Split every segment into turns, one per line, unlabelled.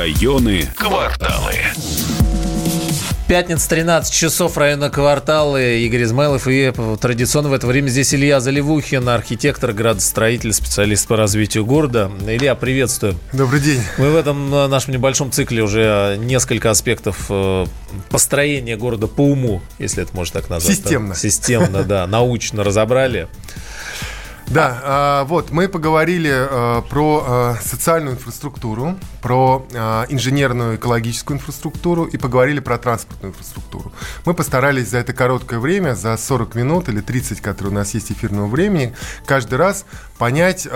Районы, кварталы.
Пятница, 13 часов, района кварталы. Игорь Измайлов и традиционно в это время здесь Илья Заливухин, архитектор, градостроитель, специалист по развитию города. Илья, приветствую.
Добрый день.
Мы в этом э, нашем небольшом цикле уже несколько аспектов э, построения города по уму, если это можно так назвать.
Системно.
Системно, да, научно разобрали.
Да, а, вот мы поговорили а, про а, социальную инфраструктуру, про инженерную экологическую инфраструктуру и поговорили про транспортную инфраструктуру. Мы постарались за это короткое время, за 40 минут или 30, которые у нас есть эфирного времени, каждый раз понять,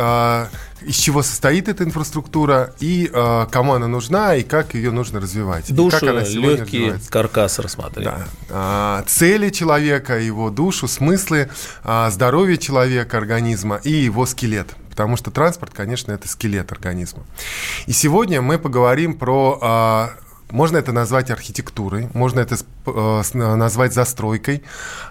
из чего состоит эта инфраструктура и э, кому она нужна и как ее нужно развивать.
Душу,
как она
легкие, каркас рассмотреть.
Да. А, цели человека, его душу, смыслы, а, здоровье человека, организма и его скелет. Потому что транспорт, конечно, это скелет организма. И сегодня мы поговорим про а, можно это назвать архитектурой, можно это э, назвать застройкой,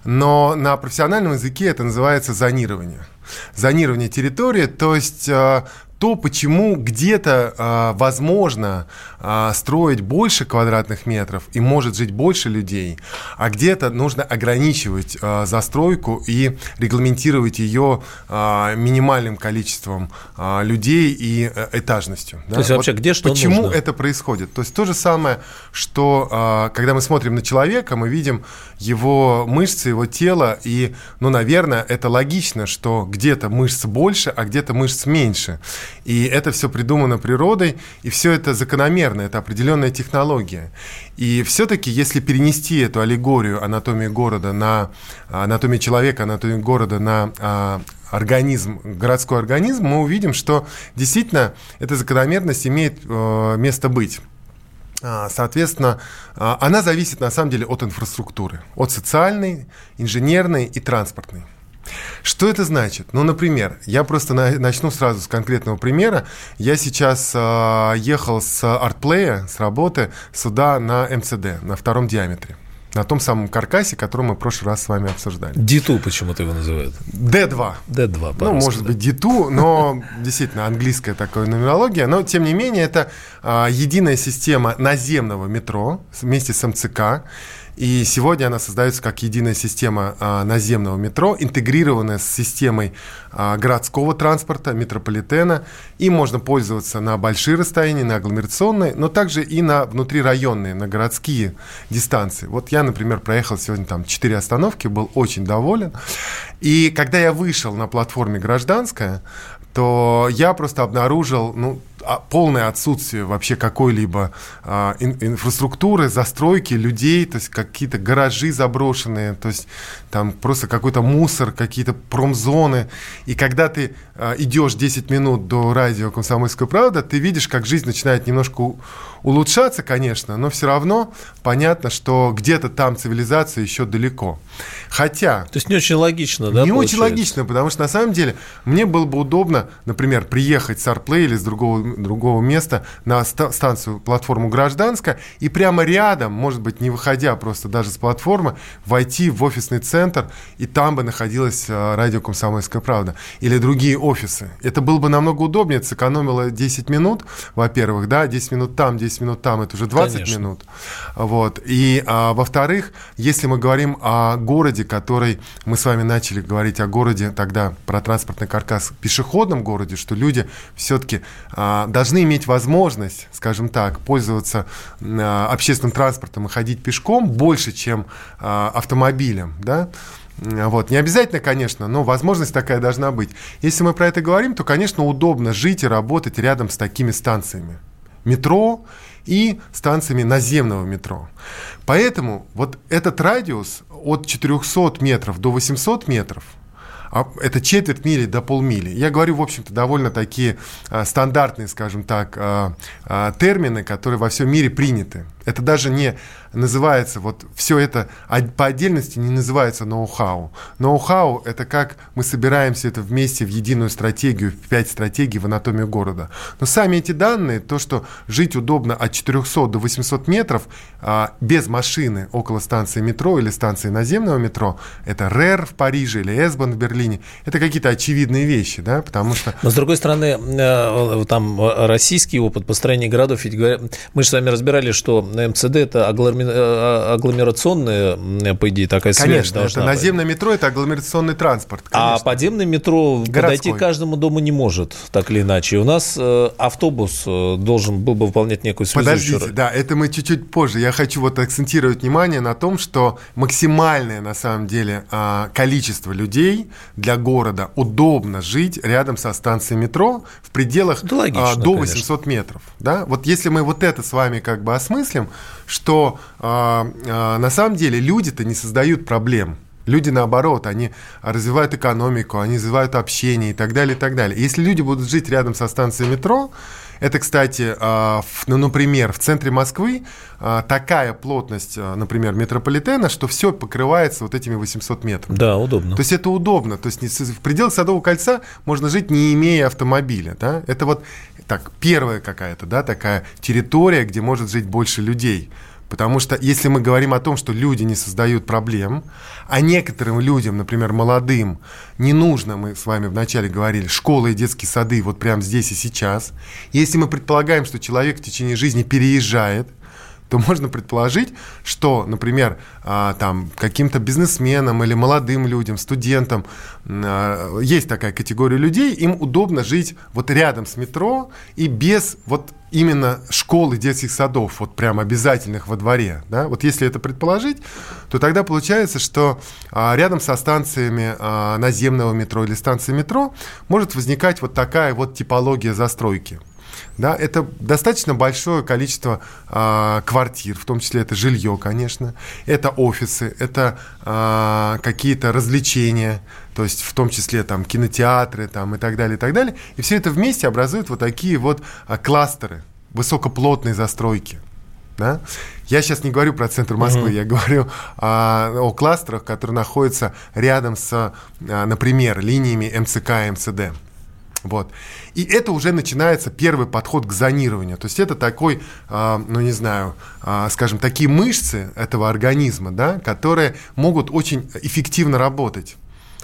но на профессиональном языке это называется зонирование. Зонирование территории, то есть э, то, почему где-то э, возможно э, строить больше квадратных метров и может жить больше людей, а где-то нужно ограничивать э, застройку и регламентировать ее э, минимальным количеством э, людей и э, этажностью.
Да? То есть вот вообще где что
Почему
нужно?
это происходит? То есть то же самое, что э, когда мы смотрим на человека, мы видим его мышцы, его тело, и, ну, наверное, это логично, что где-то мышц больше, а где-то мышц меньше. И это все придумано природой, и все это закономерно, это определенная технология. И все-таки, если перенести эту аллегорию анатомии города на анатомию человека, анатомию города на а, организм, городской организм, мы увидим, что действительно эта закономерность имеет э, место быть. А, соответственно, а, она зависит на самом деле от инфраструктуры, от социальной, инженерной и транспортной. Что это значит? Ну, например, я просто на, начну сразу с конкретного примера. Я сейчас э, ехал с артплея, с работы сюда на МЦД, на втором диаметре. На том самом каркасе, который мы в прошлый раз с вами обсуждали.
D2 почему-то его называют.
D2.
D2,
Ну, может быть, D2, но действительно английская такая нумерология. Но, тем не менее, это а, единая система наземного метро вместе с МЦК. И сегодня она создается как единая система а, наземного метро, интегрированная с системой а, городского транспорта, метрополитена. И можно пользоваться на большие расстояния, на агломерационные, но также и на внутрирайонные, на городские дистанции. Вот я, например, проехал сегодня там 4 остановки, был очень доволен. И когда я вышел на платформе «Гражданская», то я просто обнаружил, ну, полное отсутствие вообще какой-либо а, ин, инфраструктуры, застройки людей, то есть какие-то гаражи заброшенные, то есть там просто какой-то мусор, какие-то промзоны. И когда ты а, идешь 10 минут до радио «Комсомольская правда», ты видишь, как жизнь начинает немножко улучшаться, конечно, но все равно понятно, что где-то там цивилизация еще далеко. Хотя...
То есть не очень логично, да?
Не получается? очень логично, потому что на самом деле мне было бы удобно, например, приехать с Арплей или с другого другого места на станцию, платформу «Гражданская», и прямо рядом, может быть, не выходя просто даже с платформы, войти в офисный центр, и там бы находилась а, радио «Комсомольская правда» или другие офисы. Это было бы намного удобнее, сэкономило 10 минут, во-первых, да, 10 минут там, 10 минут там, это уже 20 Конечно. минут. Вот. И, а, во-вторых, если мы говорим о городе, который, мы с вами начали говорить о городе тогда, про транспортный каркас, пешеходном городе, что люди все-таки а, должны иметь возможность, скажем так, пользоваться а, общественным транспортом и ходить пешком больше, чем а, автомобилем, да, вот. Не обязательно, конечно, но возможность такая должна быть. Если мы про это говорим, то, конечно, удобно жить и работать рядом с такими станциями. Метро и станциями наземного метро. Поэтому вот этот радиус от 400 метров до 800 метров – это четверть мили до полмили. Я говорю, в общем-то, довольно такие а, стандартные, скажем так, а, а, термины, которые во всем мире приняты. Это даже не называется, вот все это по отдельности не называется ноу-хау. Ноу-хау – это как мы собираемся это вместе в единую стратегию, в пять стратегий в анатомию города. Но сами эти данные, то, что жить удобно от 400 до 800 метров а, без машины около станции метро или станции наземного метро, это РЭР в Париже или Эсбан в Берлине, это какие-то очевидные вещи, да, потому что...
Но, с другой стороны, э, там российский опыт построения городов, ведь мы же с вами разбирали, что МЦД – это э, агломерационная, по идее, такая связь
Конечно, это наземное метро – это агломерационный транспорт.
А конечно. А подземное метро Городской. подойти к каждому дому не может, так или иначе. У нас э, автобус должен был бы выполнять некую связующую
Подождите, да, это мы чуть-чуть позже. Я хочу вот акцентировать внимание на том, что максимальное, на самом деле, а, количество людей для города удобно жить рядом со станцией метро в пределах да, логично, до 800 конечно. метров. Да? Вот если мы вот это с вами как бы осмыслим, что а, а, на самом деле люди-то не создают проблем. Люди, наоборот, они развивают экономику, они развивают общение и так далее, и так далее. Если люди будут жить рядом со станцией метро, это, кстати, а, ну, например, в центре Москвы а, такая плотность, а, например, метрополитена, что все покрывается вот этими 800 метров.
Да, удобно.
То есть это удобно. То есть в пределах Садового кольца можно жить, не имея автомобиля. Да? Это вот так, первая какая-то да, такая территория, где может жить больше людей. Потому что если мы говорим о том, что люди не создают проблем, а некоторым людям, например, молодым, не нужно, мы с вами вначале говорили, школы и детские сады вот прямо здесь и сейчас. Если мы предполагаем, что человек в течение жизни переезжает, то можно предположить, что, например, а, там каким-то бизнесменам или молодым людям, студентам а, есть такая категория людей, им удобно жить вот рядом с метро и без вот именно школы детских садов, вот прям обязательных во дворе, да, вот если это предположить, то тогда получается, что а, рядом со станциями наземного метро или станции метро может возникать вот такая вот типология застройки. Да, это достаточно большое количество э, квартир, в том числе это жилье, конечно, это офисы, это э, какие-то развлечения, то есть в том числе там кинотеатры там, и так далее, и так далее. И все это вместе образует вот такие вот э, кластеры высокоплотной застройки. Да? Я сейчас не говорю про центр Москвы, uh-huh. я говорю а, о кластерах, которые находятся рядом с, а, например, линиями МЦК и МЦД. Вот. И это уже начинается первый подход к зонированию. То есть это такой, э, ну не знаю, э, скажем, такие мышцы этого организма, да, которые могут очень эффективно работать.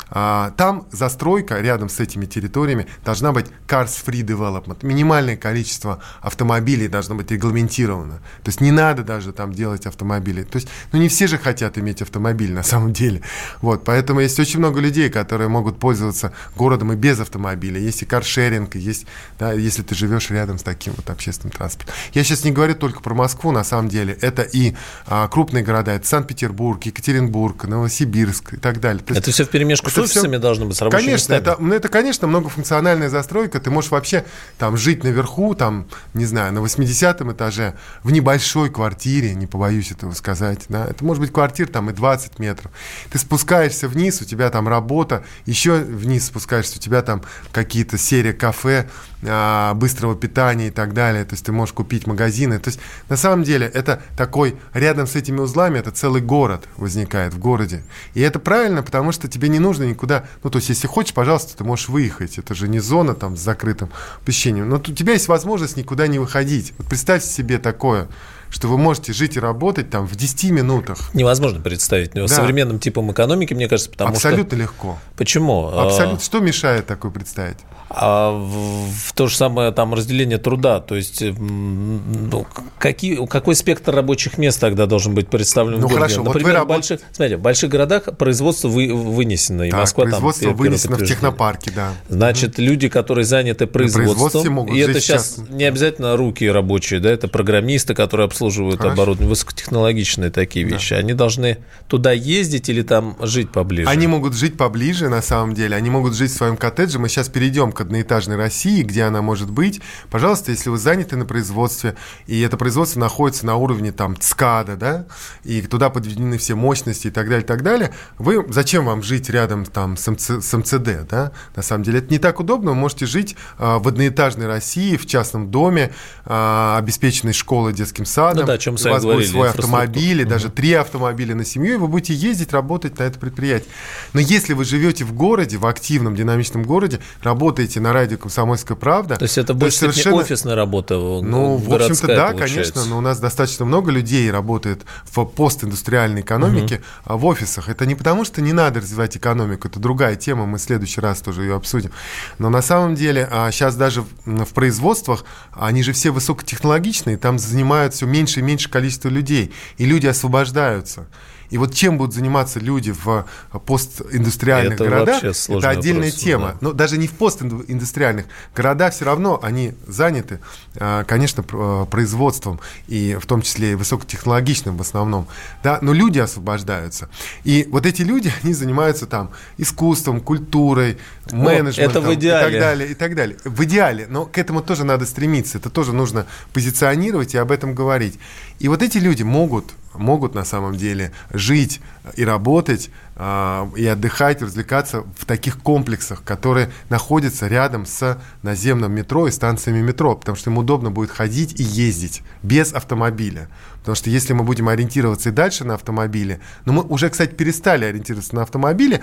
А, там застройка рядом с этими территориями должна быть cars-free development. Минимальное количество автомобилей должно быть регламентировано. То есть не надо даже там делать автомобили. То есть, ну не все же хотят иметь автомобиль на самом деле. Вот, поэтому есть очень много людей, которые могут пользоваться городом и без автомобиля. Есть и каршеринг, есть, да, если ты живешь рядом с таким вот общественным транспортом. Я сейчас не говорю только про Москву, на самом деле. Это и а, крупные города, это Санкт-Петербург, Екатеринбург, Новосибирск и так далее. То
есть, это все в перемешку с офисами все... должно быть, с
рабочими
Конечно,
местами. это, ну, это, конечно, многофункциональная застройка. Ты можешь вообще там жить наверху, там, не знаю, на 80 этаже, в небольшой квартире, не побоюсь этого сказать. Да? Это может быть квартир там и 20 метров. Ты спускаешься вниз, у тебя там работа, еще вниз спускаешься, у тебя там какие-то серии кафе, а, быстрого питания и так далее. То есть ты можешь купить магазины. То есть на самом деле это такой, рядом с этими узлами, это целый город возникает в городе. И это правильно, потому что тебе не нужно никуда, ну то есть если хочешь, пожалуйста, ты можешь выехать. Это же не зона там с закрытым помещением. Но у тебя есть возможность никуда не выходить. Вот представьте себе такое что вы можете жить и работать там в 10 минутах.
Невозможно представить. Да. Современным типом экономики, мне кажется, потому
Абсолютно
что...
Абсолютно легко.
Почему?
Абсолютно. Что мешает такое представить?
а в, в то же самое там разделение труда. То есть ну, какие, какой спектр рабочих мест тогда должен быть представлен
ну,
в городе?
Хорошо,
Например,
вот
в, больших, смотрите, в больших городах производство вы, вынесено, и
так,
Москва
производство
там
вынесено в технопарке, да.
Значит, угу. люди, которые заняты производством, и это сейчас не обязательно руки рабочие, да, это программисты, которые обслуживают Хорошо. оборудование, высокотехнологичные такие вещи. Да. Они должны туда ездить или там жить поближе?
Они могут жить поближе, на самом деле. Они могут жить в своем коттедже. Мы сейчас перейдем к одноэтажной России, где она может быть. Пожалуйста, если вы заняты на производстве, и это производство находится на уровне там ЦКАДа, да, и туда подведены все мощности и так далее, и так далее, вы, зачем вам жить рядом там с, МЦ, с МЦД, да? На самом деле это не так удобно. Вы можете жить а, в одноэтажной России, в частном доме, а, обеспеченной школой, детским садом, складом, ну, да, чем у вас будет свой автомобиль, угу. даже три автомобиля на семью, и вы будете ездить, работать на это предприятие. Но если вы живете в городе, в активном, динамичном городе, работаете на радио «Комсомольская правда»,
то есть это больше совершенно... офисная работа,
Ну, в общем-то, да, получается. конечно, но у нас достаточно много людей работает в постиндустриальной экономике угу. в офисах. Это не потому, что не надо развивать экономику, это другая тема, мы в следующий раз тоже ее обсудим. Но на самом деле сейчас а, даже в производствах, они же все высокотехнологичные, там занимают все меньше и меньше количество людей, и люди освобождаются. И вот чем будут заниматься люди в постиндустриальных это городах, это отдельная вопрос, тема. Да. Но даже не в постиндустриальных. Города все равно, они заняты, а, конечно, производством, и в том числе и высокотехнологичным в основном. Да? Но люди освобождаются. И вот эти люди, они занимаются там искусством, культурой, менеджментом
идеале.
и так далее. И так далее. В идеале. Но к этому тоже надо стремиться. Это тоже нужно позиционировать и об этом говорить. И вот эти люди могут могут на самом деле жить и работать, э, и отдыхать, развлекаться в таких комплексах, которые находятся рядом с наземным метро и станциями метро, потому что им удобно будет ходить и ездить без автомобиля. Потому что если мы будем ориентироваться и дальше на автомобиле, ну мы уже, кстати, перестали ориентироваться на автомобили,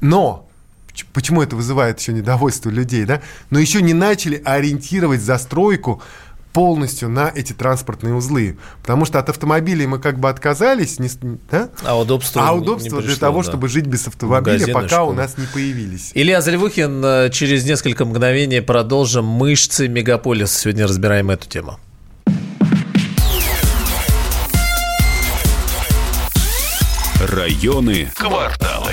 но почему это вызывает еще недовольство людей, да? Но еще не начали ориентировать застройку полностью на эти транспортные узлы. Потому что от автомобилей мы как бы отказались, не,
да? а удобство,
а удобство не, для того, да. чтобы жить без автомобиля, Магазины, пока школы. у нас не появились.
Илья Заливухин, э, через несколько мгновений продолжим мышцы мегаполиса. Сегодня разбираем эту тему.
Районы, кварталы.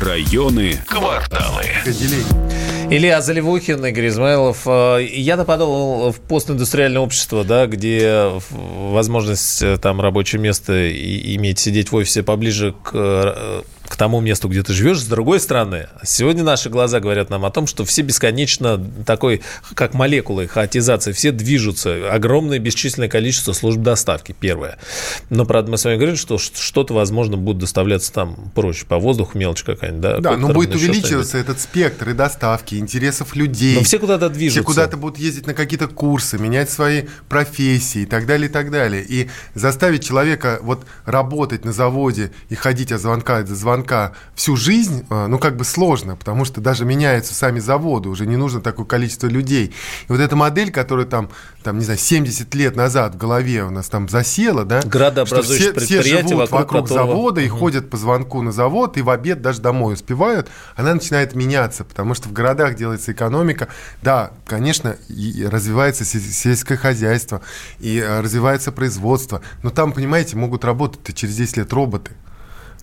Районы, кварталы.
Илья Заливухин, Игорь Измайлов. Э, я-то подумал в постиндустриальное общество, да, где возможность э, там рабочее место иметь, сидеть в офисе поближе к э, к тому месту, где ты живешь. С другой стороны, сегодня наши глаза говорят нам о том, что все бесконечно такой, как молекулы, хаотизация, все движутся. Огромное бесчисленное количество служб доставки, первое. Но, правда, мы с вами говорили, что что-то, возможно, будет доставляться там проще, по воздуху мелочь какая-нибудь. Да,
да но будет увеличиваться этот спектр и доставки, интересов людей. Но
все куда-то движутся.
Все куда-то будут ездить на какие-то курсы, менять свои профессии и так далее, и так далее. И заставить человека вот работать на заводе и ходить от звонка до звонка звонка всю жизнь, а, ну, как бы сложно, потому что даже меняются сами заводы, уже не нужно такое количество людей. И вот эта модель, которая там, там не знаю, 70 лет назад в голове у нас там засела, да,
что все, все живут
вокруг,
вокруг
которого... завода и угу. ходят по звонку на завод, и в обед даже домой успевают, она начинает меняться, потому что в городах делается экономика. Да, конечно, развивается сельское хозяйство, и а, развивается производство, но там, понимаете, могут работать через 10 лет роботы.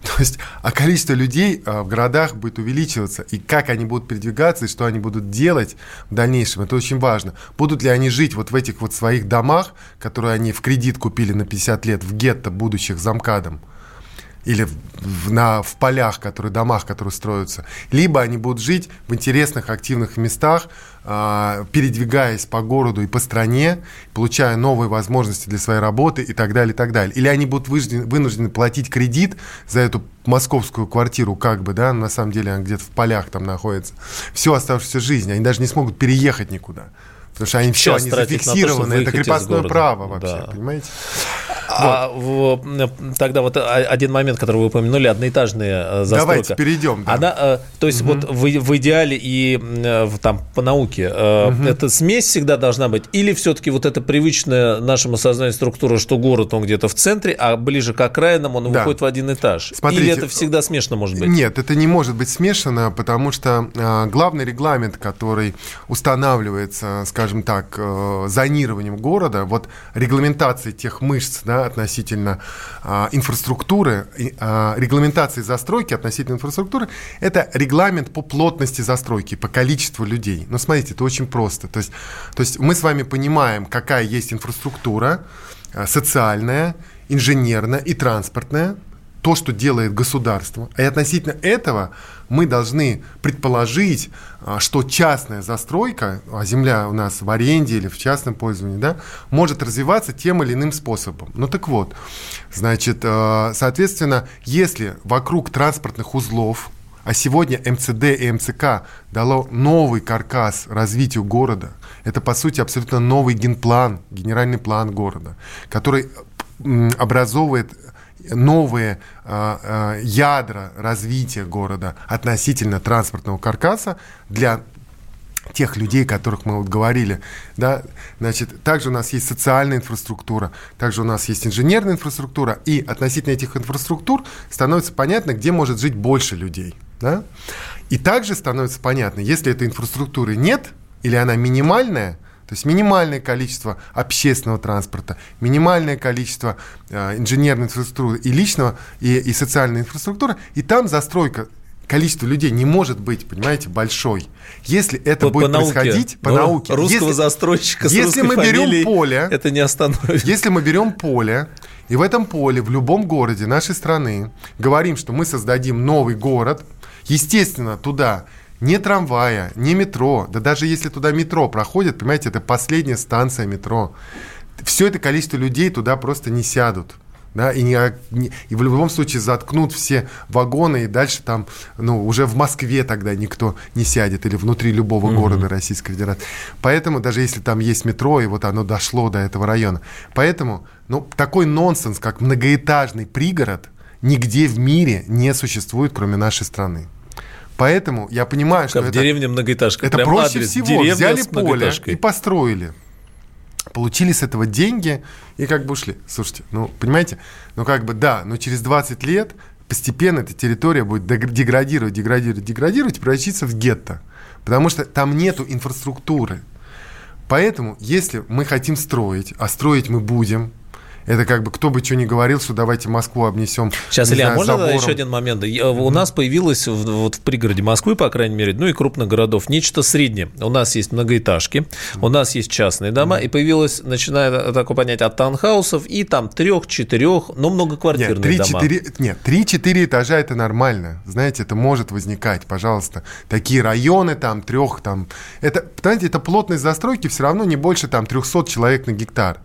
То есть, а количество людей а, в городах будет увеличиваться. И как они будут передвигаться, и что они будут делать в дальнейшем, это очень важно. Будут ли они жить вот в этих вот своих домах, которые они в кредит купили на 50 лет в гетто будущих замкадом, или в, на, в полях, которые, домах, которые строятся. Либо они будут жить в интересных, активных местах, э, передвигаясь по городу и по стране, получая новые возможности для своей работы и так далее, и так далее. Или они будут вынуждены, вынуждены платить кредит за эту московскую квартиру, как бы, да, на самом деле она где-то в полях там находится, всю оставшуюся жизнь. Они даже не смогут переехать никуда. Потому что они все, они зафиксированы. То, это крепостное право вообще, да. понимаете?
А вот. тогда вот а, один момент, который вы упомянули, одноэтажная э, застройка.
Давайте перейдем.
Да. Она, э, то есть угу. вот в, в идеале и э, там по науке угу. эта смесь всегда должна быть, или все-таки вот эта привычная нашему сознанию структура, что город он где-то в центре, а ближе к окраинам он да. выходит в один этаж. Смотрите, или это всегда смешно может быть?
Нет, это не может быть смешано, потому что э, главный регламент, который устанавливается, скажем так, э, зонированием города, вот регламентация тех мышц, да, относительно а, инфраструктуры, а, регламентации застройки относительно инфраструктуры, это регламент по плотности застройки, по количеству людей. Но смотрите, это очень просто. То есть, то есть мы с вами понимаем, какая есть инфраструктура, а, социальное, инженерное и транспортное, то, что делает государство. И относительно этого мы должны предположить, а, что частная застройка, а земля у нас в аренде или в частном пользовании, да, может развиваться тем или иным способом. Ну так вот, значит, а, соответственно, если вокруг транспортных узлов, а сегодня МЦД и МЦК дало новый каркас развитию города, это, по сути, абсолютно новый генплан, генеральный план города, который образовывает новые э, э, ядра развития города относительно транспортного каркаса для тех людей, которых мы вот говорили, да, значит, также у нас есть социальная инфраструктура, также у нас есть инженерная инфраструктура, и относительно этих инфраструктур становится понятно, где может жить больше людей, да, и также становится понятно, если этой инфраструктуры нет или она минимальная, то есть минимальное количество общественного транспорта, минимальное количество э, инженерной инфраструктуры и личного, и, и социальной инфраструктуры, и там застройка количество людей не может быть, понимаете, большой. Если это по, будет по происходить по науке.
Русского
если,
застройщика с
если мы берем поле,
это не остановит.
Если мы берем поле, и в этом поле, в любом городе нашей страны, говорим, что мы создадим новый город, естественно, туда ни трамвая, ни метро, да даже если туда метро проходит, понимаете, это последняя станция метро. Все это количество людей туда просто не сядут. Да, и, не, и в любом случае заткнут все вагоны, и дальше там, ну, уже в Москве тогда никто не сядет, или внутри любого mm-hmm. города Российской Федерации. Поэтому, даже если там есть метро, и вот оно дошло до этого района. Поэтому, ну, такой нонсенс, как многоэтажный пригород, нигде в мире не существует, кроме нашей страны. Поэтому я понимаю,
что
в
это, деревне многоэтажка.
Это
Прям
проще
адрес.
всего.
Деревня
Взяли поле и построили. Получили с этого деньги и как бы ушли. Слушайте, ну, понимаете, ну как бы да, но через 20 лет постепенно эта территория будет деградировать, деградировать, деградировать и превратиться в гетто. Потому что там нету инфраструктуры. Поэтому, если мы хотим строить, а строить мы будем, это как бы кто бы что ни говорил, что давайте Москву обнесем.
Сейчас, Илья, знаю, можно забором. еще один момент? Mm-hmm. У нас появилось в, вот в пригороде Москвы, по крайней мере, ну и крупных городов, нечто среднее. У нас есть многоэтажки, mm-hmm. у нас есть частные дома, mm-hmm. и появилось, начиная такое понятие от таунхаусов, и там трех-четырех, но многоквартирные
нет, 3,
дома.
4, нет, три-четыре этажа это нормально. Знаете, это может возникать, пожалуйста. Такие районы там, трех там. Это, знаете, это плотность застройки все равно не больше там 300 человек на гектар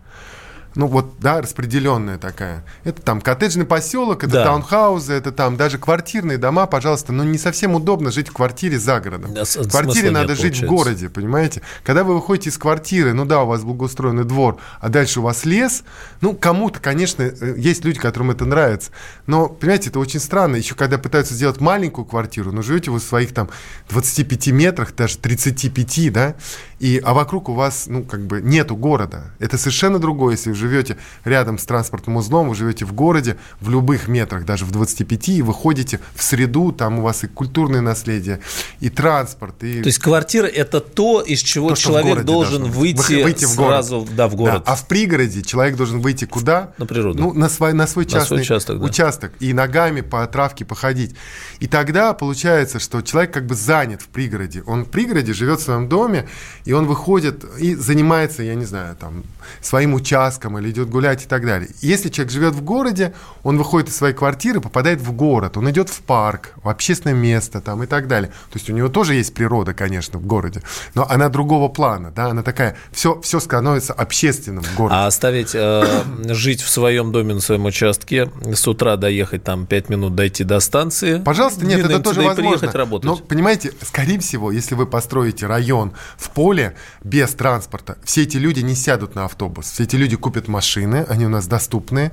ну вот, да, распределенная такая. Это там коттеджный поселок, это да. таунхаузы, это там даже квартирные дома, пожалуйста. Но не совсем удобно жить в квартире за городом. Да, в квартире надо нет, жить получается. в городе, понимаете? Когда вы выходите из квартиры, ну да, у вас благоустроенный двор, а дальше у вас лес, ну кому-то, конечно, э, есть люди, которым это нравится. Но, понимаете, это очень странно. Еще когда пытаются сделать маленькую квартиру, но живете вы в своих там 25 метрах, даже 35, да, и, а вокруг у вас, ну, как бы нету города. Это совершенно другое, если вы живете рядом с транспортным узлом, вы живете в городе, в любых метрах, даже в 25, и выходите в среду, там у вас и культурное наследие, и транспорт. И...
То есть квартира – это то, из чего то, человек должен выйти, выйти в город. сразу да, в город.
Да, а в пригороде человек должен выйти куда?
На природу.
Ну, на свой, на свой частный на свой участок, да. участок. И ногами по травке походить. И тогда получается, что человек как бы занят в пригороде. Он в пригороде живет в своем доме, и он выходит и занимается, я не знаю, там, своим участком или идет гулять и так далее. Если человек живет в городе, он выходит из своей квартиры, попадает в город, он идет в парк, в общественное место там и так далее. То есть у него тоже есть природа, конечно, в городе, но она другого плана, да, она такая, все, все становится общественным в городе.
А оставить э, жить в своем доме, на своем участке, с утра доехать там 5 минут, дойти до станции.
Пожалуйста, нет, это тоже возможно. Работать. Но, понимаете, скорее всего, если вы построите район в поле без транспорта, все эти люди не сядут на автобус. Все эти люди купят машины, они у нас доступные,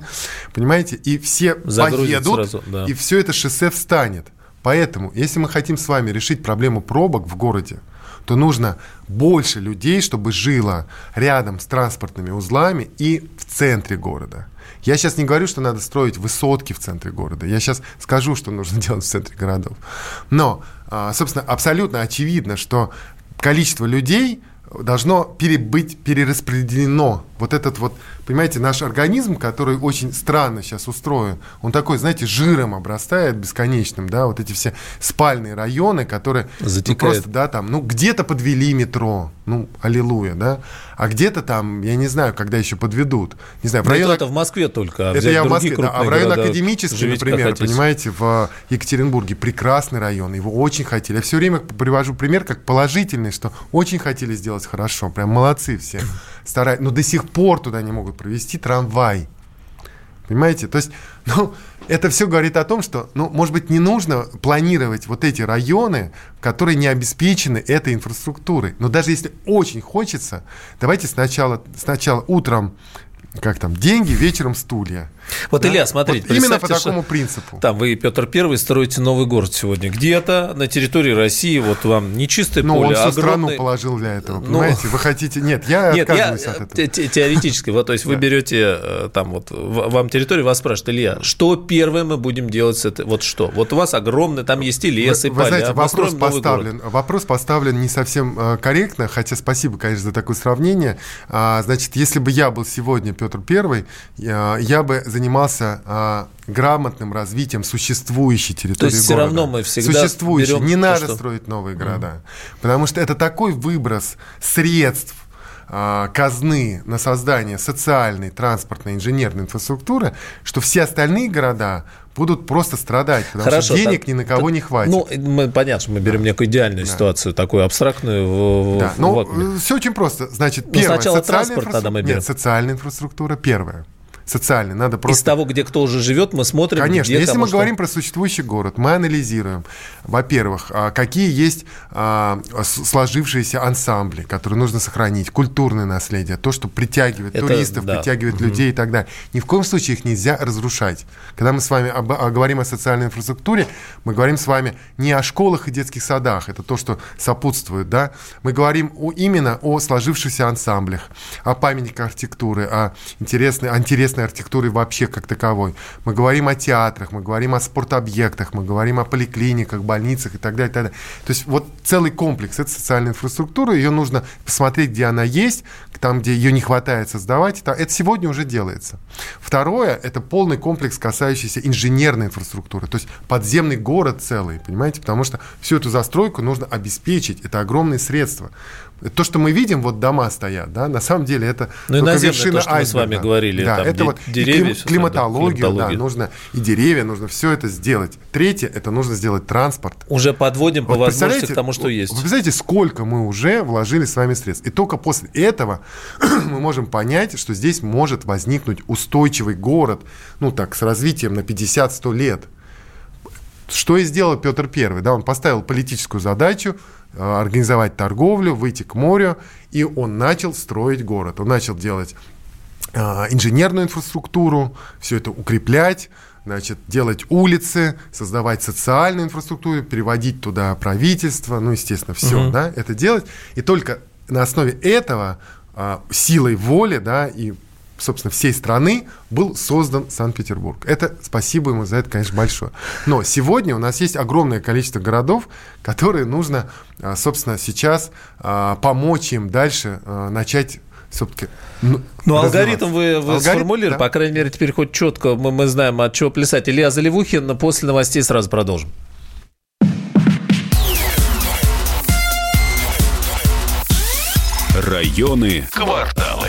понимаете, и все Загрузят поедут, сразу, да. и все это шоссе встанет. Поэтому, если мы хотим с вами решить проблему пробок в городе, то нужно больше людей, чтобы жило рядом с транспортными узлами и в центре города. Я сейчас не говорю, что надо строить высотки в центре города. Я сейчас скажу, что нужно делать в центре городов. Но, а, собственно, абсолютно очевидно, что количество людей должно пере, быть перераспределено. Вот этот вот понимаете, наш организм, который очень странно сейчас устроен, он такой, знаете, жиром обрастает бесконечным, да, вот эти все спальные районы, которые ну, просто, да, там, ну, где-то подвели метро, ну, аллилуйя, да, а где-то там, я не знаю, когда еще подведут, не знаю, в
район... это в Москве только,
а Это я в Москве, да, а в район Академический, например, понимаете, в Екатеринбурге прекрасный район, его очень хотели. Я все время привожу пример как положительный, что очень хотели сделать хорошо, прям молодцы все, стараются, но до сих пор туда не могут провести трамвай. Понимаете? То есть, ну, это все говорит о том, что, ну, может быть, не нужно планировать вот эти районы, которые не обеспечены этой инфраструктурой. Но даже если очень хочется, давайте сначала, сначала утром как там, деньги, вечером стулья.
Вот, да? Илья, смотрите.
Вот именно по такому принципу.
Там вы, Петр Первый, строите новый город сегодня. Где-то на территории России, вот вам не чистое
ну,
поле,
он всю огромный... страну положил для этого, ну, понимаете? Вы хотите... Нет, я Нет, отказываюсь я, от этого.
Те теоретически, вот, то есть вы берете э, там вот, вам территорию, вас спрашивают, Илья, что первое мы будем делать с этой... Вот что? Вот у вас огромный, там есть и лес, и
поля. Вы знаете, вопрос поставлен, вопрос поставлен не совсем э, корректно, хотя спасибо, конечно, за такое сравнение. А, значит, если бы я был сегодня Петр Первый, я, я бы занимался а, грамотным развитием существующей территории То есть
города. все равно мы всегда
Существующей. Не надо что... строить новые города. Mm. Потому что это такой выброс средств а, казны на создание социальной, транспортной, инженерной инфраструктуры, что все остальные города будут просто страдать, потому Хорошо, что денег так, ни на кого так, не хватит.
Ну, мы, понятно, что мы берем да. некую идеальную да. ситуацию, такую абстрактную.
Да. Ну, все очень просто. Значит,
ну, первое, сначала транспорт тогда мы берем.
Нет, социальная инфраструктура первое социальный. Надо просто...
Из того, где кто уже живет, мы смотрим,
Конечно,
где,
если мы
что...
говорим про существующий город, мы анализируем, во-первых, а, какие есть а, сложившиеся ансамбли, которые нужно сохранить, культурное наследие, то, что притягивает Это, туристов, да. притягивает угу. людей и так далее. Ни в коем случае их нельзя разрушать. Когда мы с вами об, о, говорим о социальной инфраструктуре, мы говорим с вами не о школах и детских садах, это то, что сопутствует, да, мы говорим о, именно о сложившихся ансамблях, о памятниках архитектуры, о интересной, интересной местной архитектуры вообще как таковой. Мы говорим о театрах, мы говорим о спортобъектах, мы говорим о поликлиниках, больницах и так далее. И так далее. То есть вот целый комплекс, это социальная инфраструктура, ее нужно посмотреть, где она есть, там, где ее не хватает создавать. Это сегодня уже делается. Второе, это полный комплекс, касающийся инженерной инфраструктуры, то есть подземный город целый, понимаете, потому что всю эту застройку нужно обеспечить, это огромные средства. То, что мы видим, вот дома стоят, да, на самом деле это
ну, только вершина то, что мы с вами говорили.
Да, это вот деревья, клим, климатологию, климатологию. да, нужно и деревья, нужно все это сделать. Третье, это нужно сделать транспорт.
Уже подводим вот по возможности к тому, что есть.
Вы представляете, сколько мы уже вложили с вами средств. И только после этого мы можем понять, что здесь может возникнуть устойчивый город, ну так, с развитием на 50-100 лет. Что и сделал Петр Первый, да, он поставил политическую задачу Э, организовать торговлю, выйти к морю, и он начал строить город. Он начал делать э, инженерную инфраструктуру, все это укреплять, значит, делать улицы, создавать социальную инфраструктуру, переводить туда правительство, ну, естественно, все, угу. да, это делать. И только на основе этого э, силой воли, да, и собственно, всей страны был создан Санкт-Петербург. Это спасибо ему за это, конечно, большое. Но сегодня у нас есть огромное количество городов, которые нужно, а, собственно, сейчас а, помочь им дальше а, начать все-таки.
Ну, ну алгоритм вы, вы алгоритм, сформулировали, да? по крайней мере, теперь хоть четко мы, мы знаем, от чего плясать. Илья Заливухин, после новостей сразу продолжим.
Районы, кварталы.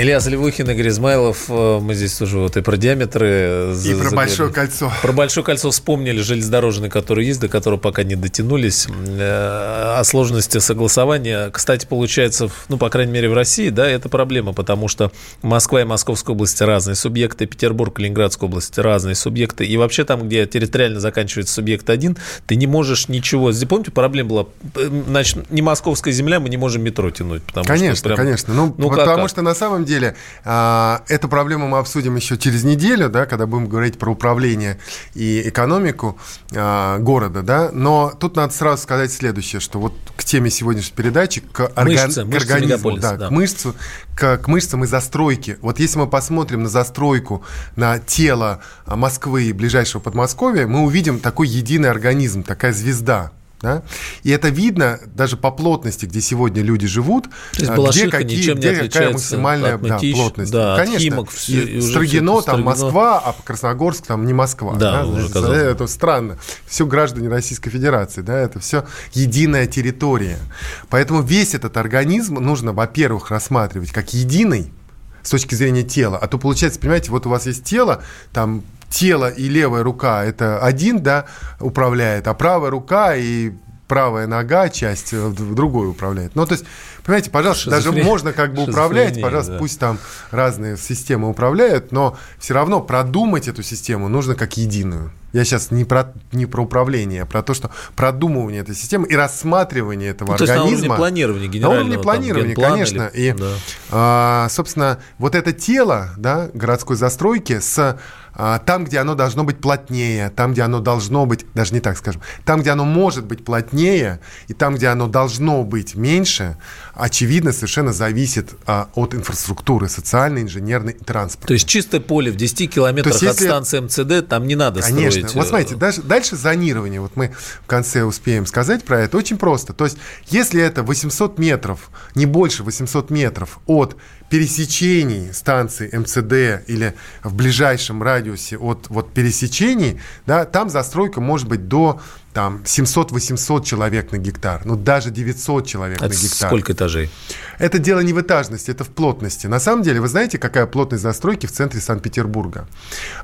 Илья Заливухин, Игорь Измайлов. Э, мы здесь тоже вот и про диаметры.
И про Большое кольцо.
Про Большое кольцо вспомнили железнодорожные, которые есть, до которого пока не дотянулись. Э, о сложности согласования. Кстати, получается, ну, по крайней мере, в России, да, это проблема, потому что Москва и Московская области разные субъекты, Петербург, Ленинградская область разные субъекты. И вообще там, где территориально заканчивается субъект один, ты не можешь ничего... Помните, проблема была, значит, не московская земля, мы не можем метро тянуть.
Потому конечно, что прям... конечно. Ну, ну потому как? что на самом деле а, эту проблему мы обсудим еще через неделю, да, когда будем говорить про управление и экономику а, города, да. Но тут надо сразу сказать следующее, что вот к теме сегодняшней передачи, к, орган... мышцы, к организму, да, да. к мышцу, к, к мышцам и застройке. Вот если мы посмотрим на застройку, на тело Москвы и ближайшего Подмосковья, мы увидим такой единый организм, такая звезда. Да? И это видно даже по плотности, где сегодня люди живут, где, какие, где какая максимальная от да, плотность. Да, Конечно, Химок, все, и Строгино, там Москва, а Красногорск там не Москва. Да, да? Уже это, это странно. Все граждане Российской Федерации, да, это все единая территория. Поэтому весь этот организм нужно, во-первых, рассматривать как единый, с точки зрения тела. А то получается, понимаете, вот у вас есть тело, там тело и левая рука это один, да, управляет, а правая рука и правая нога часть в другой управляет. Ну, то есть, понимаете, пожалуйста, даже можно как бы управлять, пожалуйста, да. пусть там разные системы управляют, но все равно продумать эту систему нужно как единую. Я сейчас не про, не про управление, а про то, что продумывание этой системы и рассматривание этого ну, организма. То есть на
уровне планирования генерального.
На уровне планирования, конечно. Или... И, да. а, собственно, вот это тело да, городской застройки с там, где оно должно быть плотнее, там, где оно должно быть, даже не так скажем, там, где оно может быть плотнее, и там, где оно должно быть меньше, очевидно, совершенно зависит а, от инфраструктуры социальной, инженерной и транспортной.
То есть чистое поле в 10 километрах есть, от станции МЦД там не надо
Конечно.
строить?
Вот смотрите, э, дальше, дальше зонирование. Вот мы в конце успеем сказать про это. Очень просто. То есть если это 800 метров, не больше 800 метров от пересечений станции МЦД или в ближайшем радиусе от вот пересечений, да, там застройка может быть до там 700-800 человек на гектар, ну даже 900 человек
это
на гектар.
сколько этажей?
Это дело не в этажности, это в плотности. На самом деле, вы знаете, какая плотность застройки в центре Санкт-Петербурга?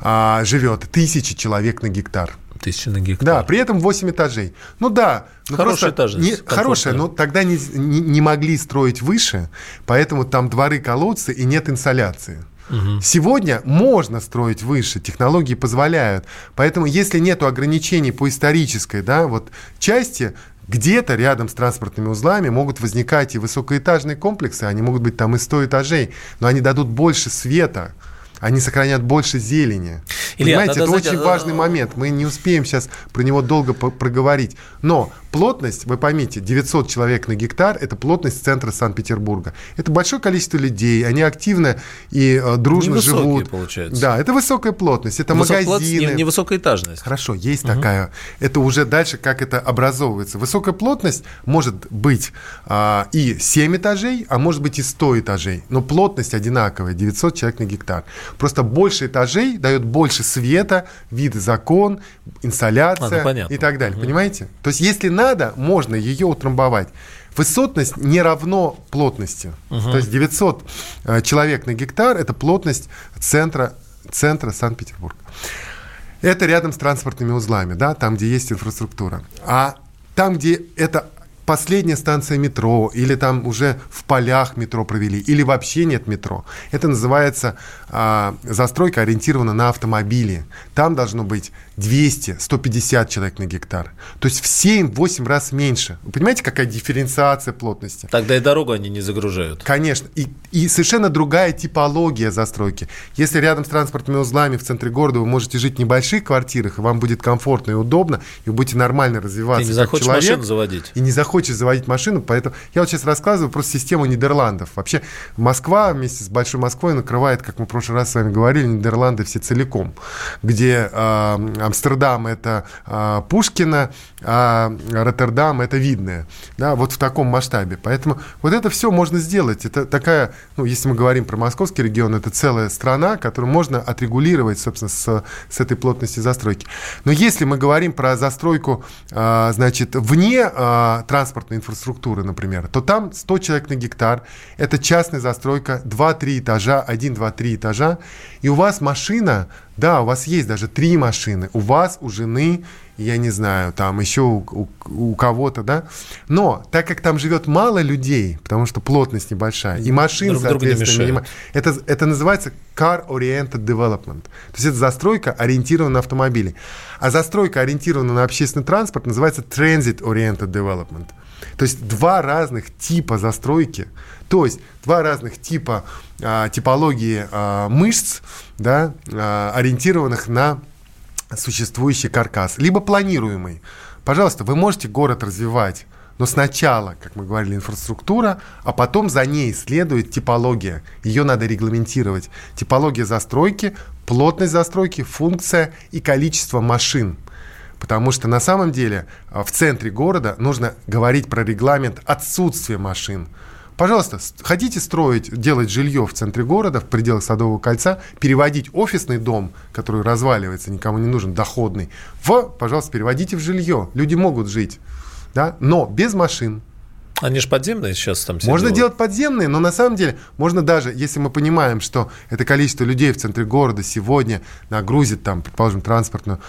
А, живет тысячи человек на гектар.
Тысячи на гектар.
Да, при этом 8 этажей. Ну да.
Ну хорошая этажность.
Не, хорошая, но тогда не, не, не могли строить выше, поэтому там дворы, колодцы и нет инсоляции. Угу. Сегодня можно строить выше, технологии позволяют. Поэтому, если нет ограничений по исторической да, вот, части, где-то рядом с транспортными узлами могут возникать и высокоэтажные комплексы, они могут быть там и 100 этажей, но они дадут больше света, они сохранят больше зелени. Илья, Понимаете, это знаете, очень а, важный момент. Мы не успеем сейчас про него долго проговорить. Но плотность, вы поймите, 900 человек на гектар – это плотность центра Санкт-Петербурга. Это большое количество людей, они активно и э, дружно Невысокие, живут.
получается.
Да, это высокая плотность, это Высок магазины.
Не, невысокая этажность.
Хорошо, есть угу. такая. Это уже дальше, как это образовывается. Высокая плотность может быть а, и 7 этажей, а может быть и 100 этажей. Но плотность одинаковая, 900 человек на гектар. Просто больше этажей дает больше света, виды закон, инсоляция а, ну, и так далее. Угу. Понимаете? То есть, если на надо, можно ее утрамбовать. Высотность не равно плотности. Угу. То есть 900 э, человек на гектар – это плотность центра, центра Санкт-Петербурга. Это рядом с транспортными узлами, да, там, где есть инфраструктура. А там, где это последняя станция метро, или там уже в полях метро провели, или вообще нет метро. Это называется а, застройка ориентирована на автомобили. Там должно быть 200, 150 человек на гектар. То есть в 7-8 раз меньше. Вы понимаете, какая дифференциация плотности?
Тогда и дорогу они не загружают.
Конечно. И, и совершенно другая типология застройки. Если рядом с транспортными узлами в центре города вы можете жить в небольших квартирах, и вам будет комфортно и удобно, и вы будете нормально развиваться.
Ты не захочешь человек, машину заводить.
И не захочешь заводить машину, поэтому я вот сейчас рассказываю про систему Нидерландов. Вообще Москва вместе с Большой Москвой накрывает, как мы в прошлый раз с вами говорили, Нидерланды все целиком, где э, Амстердам это а, Пушкина, а Роттердам это Видное. Да, вот в таком масштабе. Поэтому вот это все можно сделать. Это такая, ну, если мы говорим про московский регион, это целая страна, которую можно отрегулировать, собственно, с, с этой плотности застройки. Но если мы говорим про застройку, а, значит, вне а, транспортной инфраструктуры, например, то там 100 человек на гектар, это частная застройка, 2-3 этажа, 1-2-3 этажа, и у вас машина, да, у вас есть даже три машины, у вас, у жены, я не знаю, там еще у, у, у кого-то, да. Но так как там живет мало людей, потому что плотность небольшая, и машин, друг соответственно, минимально, это, это называется car-oriented development. То есть это застройка, ориентирована на автомобили. А застройка, ориентирована на общественный транспорт, называется transit-oriented development. То есть два разных типа застройки, то есть два разных типа а, типологии а, мышц, да, а, ориентированных на существующий каркас, либо планируемый. Пожалуйста, вы можете город развивать, но сначала, как мы говорили, инфраструктура, а потом за ней следует типология. Ее надо регламентировать. Типология застройки, плотность застройки, функция и количество машин. Потому что на самом деле а, в центре города нужно говорить про регламент отсутствия машин. Пожалуйста, хотите строить, делать жилье в центре города, в пределах Садового кольца, переводить офисный дом, который разваливается, никому не нужен, доходный, в, пожалуйста, переводите в жилье. Люди могут жить, да, но без машин,
они же подземные сейчас там все
Можно делают. делать подземные, но на самом деле можно даже, если мы понимаем, что это количество людей в центре города сегодня нагрузит там, предположим, транспортную,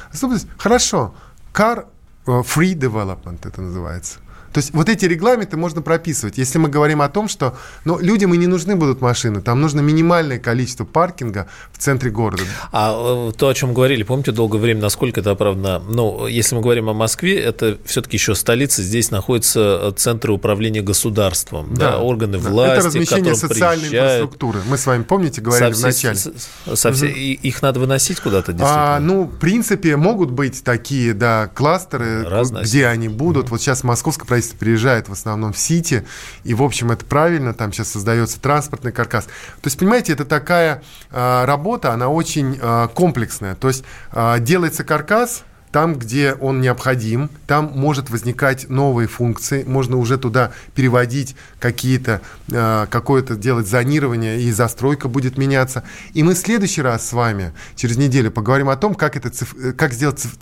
хорошо, car э, free development это называется. То есть вот эти регламенты можно прописывать. Если мы говорим о том, что ну, людям и не нужны будут машины, там нужно минимальное количество паркинга в центре города.
А э, то, о чем говорили, помните долгое время, насколько это оправдано? Ну, если мы говорим о Москве, это все-таки еще столица, здесь находятся центры управления государством, да, да, органы да. власти,
Это размещение социальной приезжают. инфраструктуры. Мы с вами, помните, говорили со вначале.
Со, со все, угу. Их надо выносить куда-то, действительно?
А, ну, в принципе, могут быть такие, да, кластеры, Разносить. где они будут. Угу. Вот сейчас московское правительство правительство приезжает в основном в Сити, и, в общем, это правильно, там сейчас создается транспортный каркас. То есть, понимаете, это такая э, работа, она очень э, комплексная. То есть, э, делается каркас, там, где он необходим, там может возникать новые функции, можно уже туда переводить какие-то, э, какое-то делать зонирование, и застройка будет меняться. И мы в следующий раз с вами через неделю поговорим о том, как, это э, как сделать циф-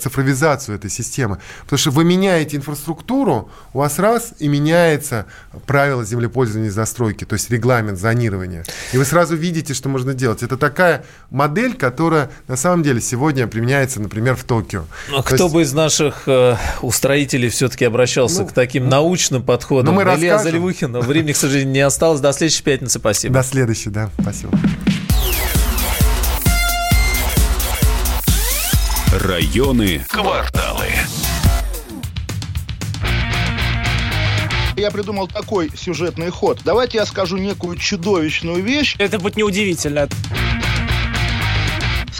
цифровизацию этой системы. Потому что вы меняете инфраструктуру, у вас раз и меняется правила землепользования и застройки, то есть регламент зонирования. И вы сразу видите, что можно делать. Это такая модель, которая на самом деле сегодня применяется, например, в Токио полностью.
Но кто есть... бы из наших э, устроителей все-таки обращался ну, к таким ну, научным подходам? Ну, мы Илья расскажем. Заливухин, но времени, к сожалению, не осталось. До следующей пятницы, спасибо.
До следующей, да, спасибо.
Районы, кварталы.
Я придумал такой сюжетный ход. Давайте я скажу некую чудовищную вещь.
Это будет неудивительно